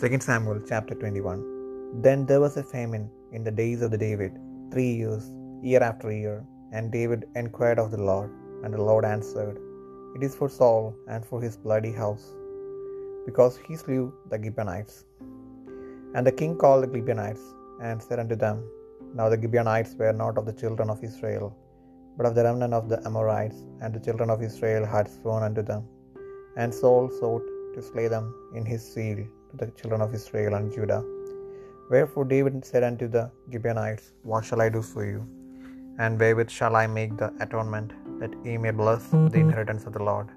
2 Samuel chapter 21 Then there was a famine in the days of the David, three years, year after year. And David inquired of the Lord, and the Lord answered, It is for Saul and for his bloody house, because he slew the Gibeonites. And the king called the Gibeonites, and said unto them, Now the Gibeonites were not of the children of Israel, but of the remnant of the Amorites, and the children of Israel had sworn unto them. And Saul sought to slay them in his zeal to the children of Israel and Judah. Wherefore David said unto the Gibeonites, What shall I do for you? And wherewith shall I make the atonement, that ye may bless the mm-hmm. inheritance of the Lord?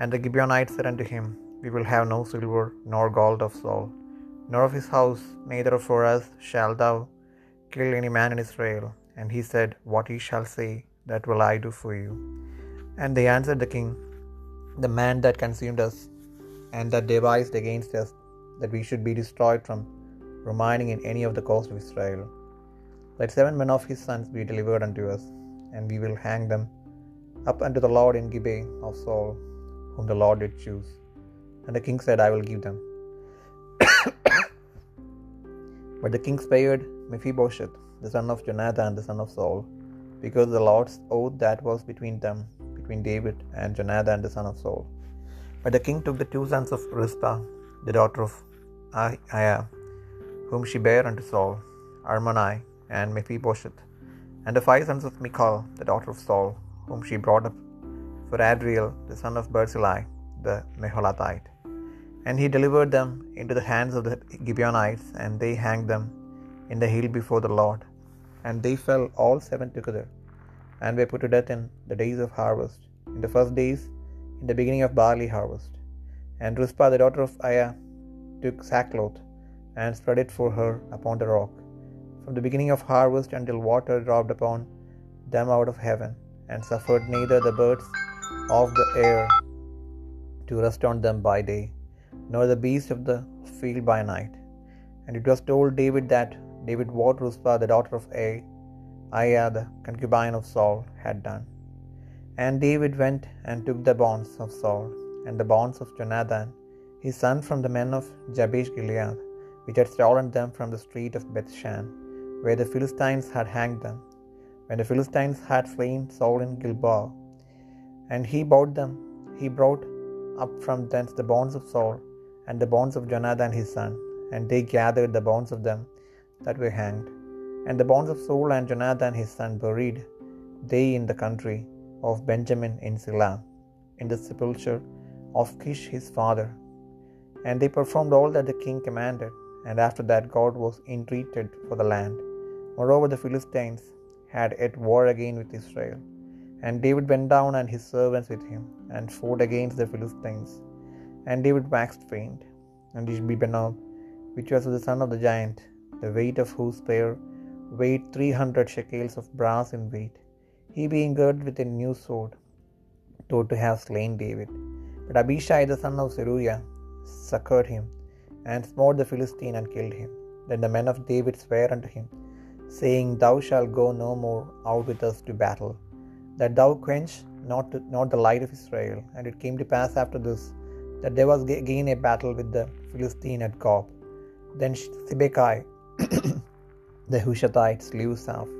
And the Gibeonites said unto him, We will have no silver nor gold of Saul, nor of his house, neither for us shalt thou kill any man in Israel. And he said, What ye shall say, that will I do for you. And they answered the king, The man that consumed us, and that devised against us, that we should be destroyed from remaining in any of the coast of Israel. Let seven men of his sons be delivered unto us, and we will hang them up unto the Lord in Gibeah of Saul, whom the Lord did choose. And the king said, I will give them. but the king spared Mephibosheth, the son of Jonathan, the son of Saul, because the Lord's oath that was between them, between David and Jonathan, the son of Saul. But the king took the two sons of Rizpah, the daughter of Aiah, whom she bare unto Saul, Armoni and Mephibosheth, and the five sons of Michal, the daughter of Saul, whom she brought up for Adriel, the son of Barzillai, the Meholathite. And he delivered them into the hands of the Gibeonites, and they hanged them in the hill before the Lord. And they fell all seven together, and were put to death in the days of harvest, in the first days, in the beginning of barley harvest. And Rizpah, the daughter of Aiah, took sackcloth, and spread it for her upon the rock, from the beginning of harvest until water dropped upon them out of heaven, and suffered neither the birds of the air to rest on them by day, nor the beasts of the field by night. And it was told David that David what Rizpah, the daughter of Aiah, the concubine of Saul, had done. And David went and took the bonds of Saul, and the bonds of Jonathan, his son, from the men of Jabesh Gilead, which had stolen them from the street of Bethshan, where the Philistines had hanged them, when the Philistines had slain Saul in Gilboa. And he bought them, he brought up from thence the bones of Saul, and the bones of Jonathan his son, and they gathered the bones of them that were hanged. And the bones of Saul and Jonathan his son buried they in the country of Benjamin in Silla, in the sepulchre of Kish his father. And they performed all that the king commanded, and after that God was entreated for the land. Moreover, the Philistines had at war again with Israel. And David went down and his servants with him, and fought against the Philistines. And David waxed faint. And Ishbi-benob, which was the son of the giant, the weight of whose spear weighed three hundred shekels of brass in weight, he being girded with a new sword, thought to have slain David. But Abishai the son of Zeruiah succoured him, and smote the Philistine and killed him. Then the men of David sware unto him, saying, Thou shalt go no more out with us to battle, that thou quench not, not the light of Israel. And it came to pass after this, that there was again a battle with the Philistine at Gob. Then Sibbecai the Hushathite slew Saph,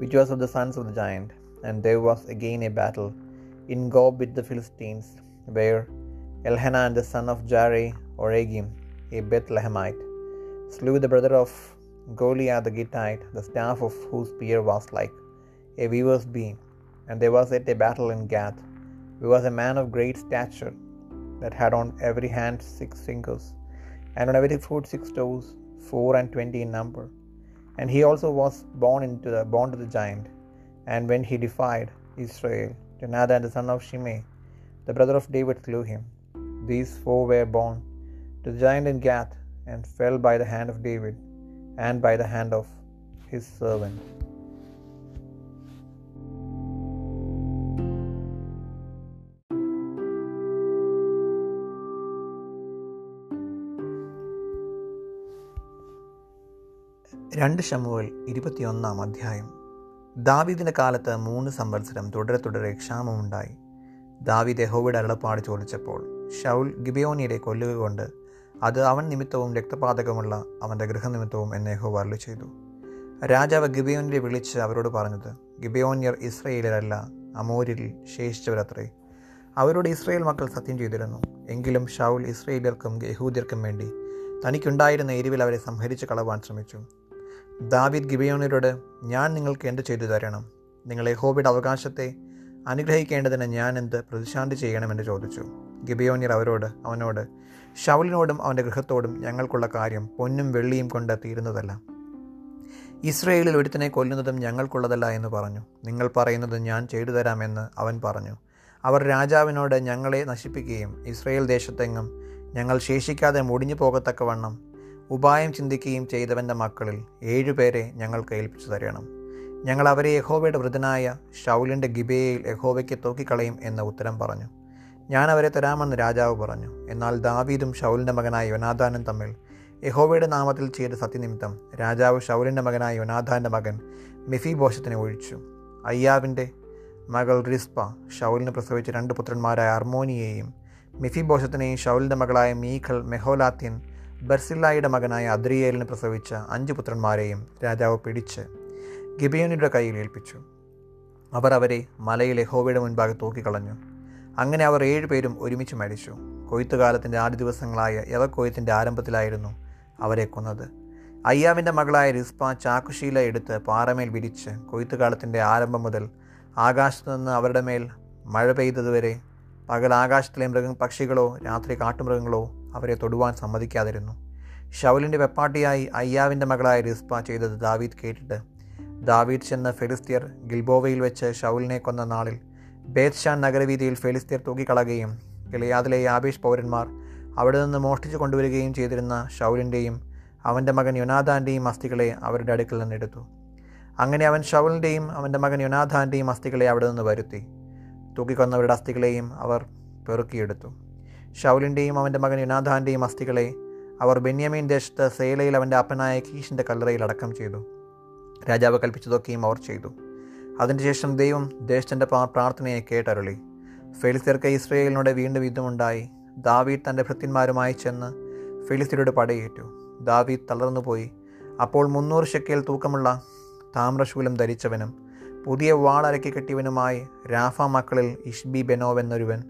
which was of the sons of the giant. And there was again a battle in Gob with the Philistines, where Elhanan the son of Jaare Oregim, a Bethlehemite, slew the brother of Goliath the Gittite, the staff of whose spear was like a weaver's beam. And there was yet a battle in Gath, who was a man of great stature, that had on every hand six fingers, and on every foot six toes, four and twenty in number. And he also was born into the born to the giant. And when he defied Israel, Jonathan the son of Shimei, the brother of David, slew him. These four were born to the giant in Gath, and fell by the hand of David, and by the hand of his servant. രണ്ട് Samuel ഇരുപത്തിയൊന്നാം അധ്യായം ദാവീദിന്റെ കാലത്ത് മൂന്ന് സംവത്സരം തുടരെ തുടരെ ക്ഷാമമുണ്ടായി ദാവീദ് യഹോവയുടെ അരുളപ്പാട് ചോദിച്ചപ്പോൾ ഷൗൽ ഗിബിയോനിയരെ കൊല്ലുക കൊണ്ട് അത് അവൻ നിമിത്തവും രക്തപാതകമുള്ള അവന്റെ ഗൃഹനിമിത്തവും എന്നെ യഹോവ ചെയ്തു. രാജാവ് ഗിബിയോനിലെ വിളിച്ച് അവരോട് പറഞ്ഞത് ഗിബിയോന്യർ ഇസ്രയേലിലല്ല അമോരിൽ ശേഷിച്ചവരത്രേ. അവരോട് ഇസ്രയേൽ മക്കൾ സത്യം ചെയ്തിരുന്നു. എങ്കിലും ഷൗൽ ഇസ്രയേലിയർക്കും യഹൂദ്യർക്കും വേണ്ടി തനിക്കുണ്ടായിരുന്ന എരിവിൽ അവരെ സംഹരിച്ച് കളവാൻ ശ്രമിച്ചു. ദാവിദ് ഗിബിയോനരോട് ഞാൻ നിങ്ങൾക്ക് എന്ത് ചെയ്തു തരണം? നിങ്ങൾ യഹോബിയുടെ അവകാശത്തെ അനുഗ്രഹിക്കേണ്ടതിന് ഞാൻ എന്ത് പ്രതിശാന്തി ചെയ്യണമെന്ന് ചോദിച്ചു. ഗിബിയോന്യർ അവരോട് അവനോട് ഷൗലിനോടും അവന്റെ ഗൃഹത്തോടും ഞങ്ങൾക്കുള്ള കാര്യം പൊന്നും വെള്ളിയും കൊണ്ട് തീരുന്നതല്ല. ഇസ്രയേലിൽ ഒരുത്തനെ കൊല്ലുന്നതും ഞങ്ങൾക്കുള്ളതല്ല എന്ന് പറഞ്ഞു. നിങ്ങൾ പറയുന്നത് ഞാൻ ചെയ്തു തരാമെന്ന് അവൻ പറഞ്ഞു. അവർ രാജാവിനോട് ഞങ്ങളെ നശിപ്പിക്കുകയും ഇസ്രയേൽ ദേശത്തെങ്ങും ഞങ്ങൾ ശേഷിക്കാതെ മുടിഞ്ഞു പോകത്തക്കവണ്ണം ഉപായം ചിന്തിക്കുകയും ചെയ്തവന്റെ മക്കളിൽ ഏഴുപേരെ ഞങ്ങൾക്ക് ഏൽപ്പിച്ചു തരണം. ഞങ്ങൾ അവരെ യഹോവയുടെ വൃതനായ ഷൗലിന്റെ ഗിബേയിൽ യഹോവയ്ക്ക് തൂക്കിക്കളയും എന്ന ഉത്തരം പറഞ്ഞു. ഞാൻ അവരെ തരാമെന്ന് രാജാവ് പറഞ്ഞു. എന്നാൽ ദാവീദും ഷൗലിന്റെ മകനായ യോനാഥാനും തമ്മിൽ യഹോവയുടെ നാമത്തിൽ ചെയ്ത സത്യനിമിത്തം രാജാവ് ഷൗലിന്റെ മകനായ യോനാഥാന്റെ മകൻ മിഫി ബോഷത്തിനെ ഒഴിച്ചു. അയ്യാവിന്റെ മകൾ റിസ്പ ഷൗലിന് പ്രസവിച്ച രണ്ട് പുത്രന്മാരായ അർമോനിയെയും മിഫി ബോഷത്തിനെയും ഷൗലിന്റെ മകളായ മീഖൽ മെഹോലാത്യൻ ബർസില്ലായുടെ മകനായ അദ്രിയേലിന് പ്രസവിച്ച അഞ്ച് പുത്രന്മാരെയും രാജാവ് പിടിച്ച് ഗിബിയോനിയുടെ കയ്യിൽ ഏൽപ്പിച്ചു. അവർ അവരെ മലയിൽ യഹോവയുടെ മുൻപാകെ തൂക്കിക്കളഞ്ഞു. അങ്ങനെ അവർ ഏഴുപേരും ഒരുമിച്ച് മരിച്ചു. കൊയ്ത്തുകാലത്തിന്റെ ആദ്യ ദിവസങ്ങളായ ഇറക്കൊയ്ത്തിന്റെ ആരംഭത്തിലായിരുന്നു അവരെ കൊന്നത്. അയ്യാവിന്റെ മകളായ റിസ്പ ചാക്കുശീല എടുത്ത് പാറമേൽ വിരിച്ച് കൊയ്ത്തുകാലത്തിന്റെ ആരംഭം മുതൽ ആകാശത്തു നിന്ന് അവരുടെ മേൽ മഴ പെയ്തതുവരെ പകൽ ആകാശത്തിലെ മൃഗ പക്ഷികളോ രാത്രി കാട്ടുമൃഗങ്ങളോ അവരെ തൊടുവാൻ സമ്മതിക്കാതിരുന്നു. ഷൗലിന്റെ വെപ്പാട്ടിയായി അയ്യാവിന്റെ മകളായ റിസ്പ ചെയ്തത് ദാവീദ് കേട്ടിട്ട് ദാവീദ് ചെന്ന ഫെലിസ്തീർ ഗിൽബോവയിൽ വെച്ച് ഷൗലിനെ കൊന്ന നാളിൽ ബേത്ഷാൻ നഗരവീതിയിൽ ഫെലിസ്തീർ തൂക്കിക്കളയുകയും ഗിലയാദിലെ യാബേഷ് പൗരന്മാർ അവിടെ നിന്ന് മോഷ്ടിച്ചു കൊണ്ടുവരികയും ചെയ്തിരുന്ന ഷൗലിന്റെയും അവന്റെ മകൻ യുനാഥാന്റെയും അസ്ഥികളെ അവരുടെ അടുക്കിൽ നിന്നെടുത്തു അങ്ങനെ അവൻ ഷൗലിന്റെയും അവന്റെ മകൻ യുനാഥാന്റെയും അസ്ഥികളെ അവിടെ നിന്ന് വരുത്തി. തൂക്കിക്കൊന്നവരുടെ അസ്ഥികളെയും അവർ പെറുക്കിയെടുത്തു. ഷൗലിന്റെയും അവന്റെ മകൻ യുനാഥാന്റെയും അസ്ഥികളെ അവർ ബെന്യാമീൻ ദേശത്ത് സേലയിൽ അവന്റെ അപ്പനായ കീഷിന്റെ കല്ലറയിൽ അടക്കം ചെയ്തു. രാജാവ് കൽപ്പിച്ചതൊക്കെയും അവർ ചെയ്തു. അതിനുശേഷം ദൈവം ദേശത്തിന്റെ പ്രാർത്ഥനയെ കേട്ടരുളി. ഫെലിസ്തീർക്ക് ഇസ്രയേലിനോട് വീണ്ടും യുദ്ധമുണ്ടായി. ദാവീദ് തന്റെ ഭൃത്യന്മാരുമായി ചെന്ന് ഫെലിസ്തീനോട് പടയേറ്റു. ദാവീദ് തളർന്നുപോയി. അപ്പോൾ മുന്നൂറ് ഷെക്കേൽ തൂക്കമുള്ള താമ്രശൂലം ധരിച്ചവനും പുതിയ വാളരക്കി കെട്ടിയവനുമായി രാഫ മക്കളിൽ ഇഷ്ബി ബെനോവ് എന്നൊരുവൻ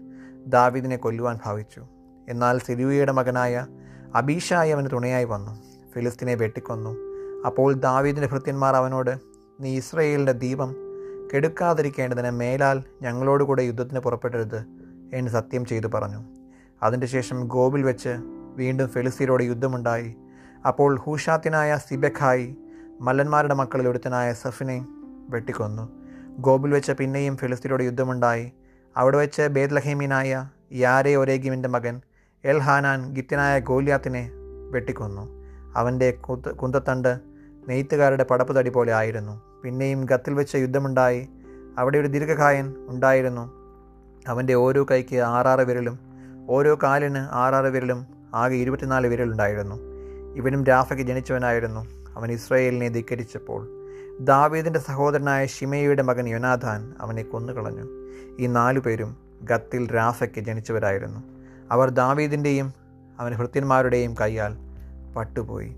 ദാവീദിനെ കൊല്ലുവാൻ ഭാവിച്ചു. എന്നാൽ സിരിയുടെ മകനായ അബീഷായി അവന് തുണയായി വന്നു. ഫിലിസ്തീനെ വെട്ടിക്കൊന്നു. അപ്പോൾ ദാവീദിന്റെ ഭൃത്യന്മാർ അവനോട് നീ ഇസ്രയേലിന്റെ ദീപം കെടുക്കാതിരിക്കേണ്ടതിന് മേലാൽ ഞങ്ങളോട് ഞങ്ങളോടുകൂടെ യുദ്ധത്തിന് പുറപ്പെടരുത് എന്ന് സത്യം ചെയ്തു പറഞ്ഞു. അതിന്റെ ശേഷം ഗോബിൽ വെച്ച് വീണ്ടും ഫെലിസ്തീനോട് യുദ്ധമുണ്ടായി. അപ്പോൾ ഹൂഷാത്തിനായ സിബെഖായി മല്ലന്മാരുടെ മക്കളിൽ ഒരുത്തനായ സഫിനെ വെട്ടിക്കൊന്നു. ഗോബിൽ വെച്ച് പിന്നെയും ഫിലിസ്തീനോട് യുദ്ധമുണ്ടായി. അവിടെ വെച്ച് ബേദ്ലഹീമിനായ യാരെ ഒരേഗിമിന്റെ മകൻ എൽ ഹാനാൻ ഗോലിയാത്തിനെ വെട്ടിക്കൊന്നു. അവന്റെ കുന്തത്തണ്ട് നെയ്ത്തുകാരുടെ പടപ്പ് തടി പോലെ ആയിരുന്നു. പിന്നെയും ഗത്തിൽ വെച്ച യുദ്ധമുണ്ടായി. അവിടെ ഒരു ദീർഘകായൻ ഉണ്ടായിരുന്നു. അവന്റെ ഓരോ കൈക്ക് ആറാറ് വിരലും ഓരോ കാലിന് ആറാറ് വിരലും ആകെ ഇരുപത്തിനാല് വിരലുണ്ടായിരുന്നു. ഇവനും രാഫയ്ക്ക് ജനിച്ചവനായിരുന്നു. അവൻ ഇസ്രയേലിനെ ധിക്കരിച്ചപ്പോൾ. ദാവീദിന്റെ സഹോദരനായ ഷിമയുടെ മകൻ യുനാഥാൻ അവനെ കൊന്നുകളഞ്ഞു. ഈ നാലു പേരും ഗത്തിൽ രാഫയ്ക്ക് ജനിച്ചവരായിരുന്നു. അവർ ദാവീദിന്റെയും അവൻ ഭൃത്യന്മാരുടെയും കൈയാൽ പട്ടുപോയി.